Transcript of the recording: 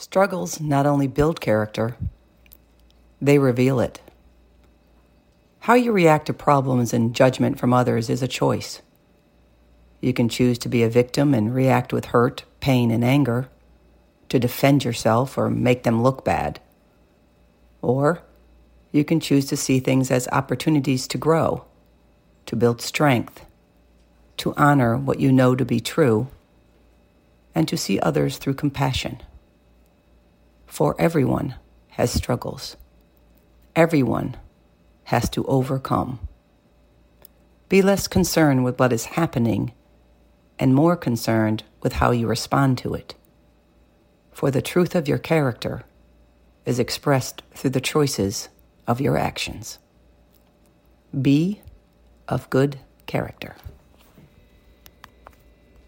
Struggles not only build character, they reveal it. How you react to problems and judgment from others is a choice. You can choose to be a victim and react with hurt, pain, and anger, to defend yourself or make them look bad. Or you can choose to see things as opportunities to grow, to build strength, to honor what you know to be true, and to see others through compassion. For everyone has struggles. Everyone has to overcome. Be less concerned with what is happening and more concerned with how you respond to it. For the truth of your character is expressed through the choices of your actions. Be of good character.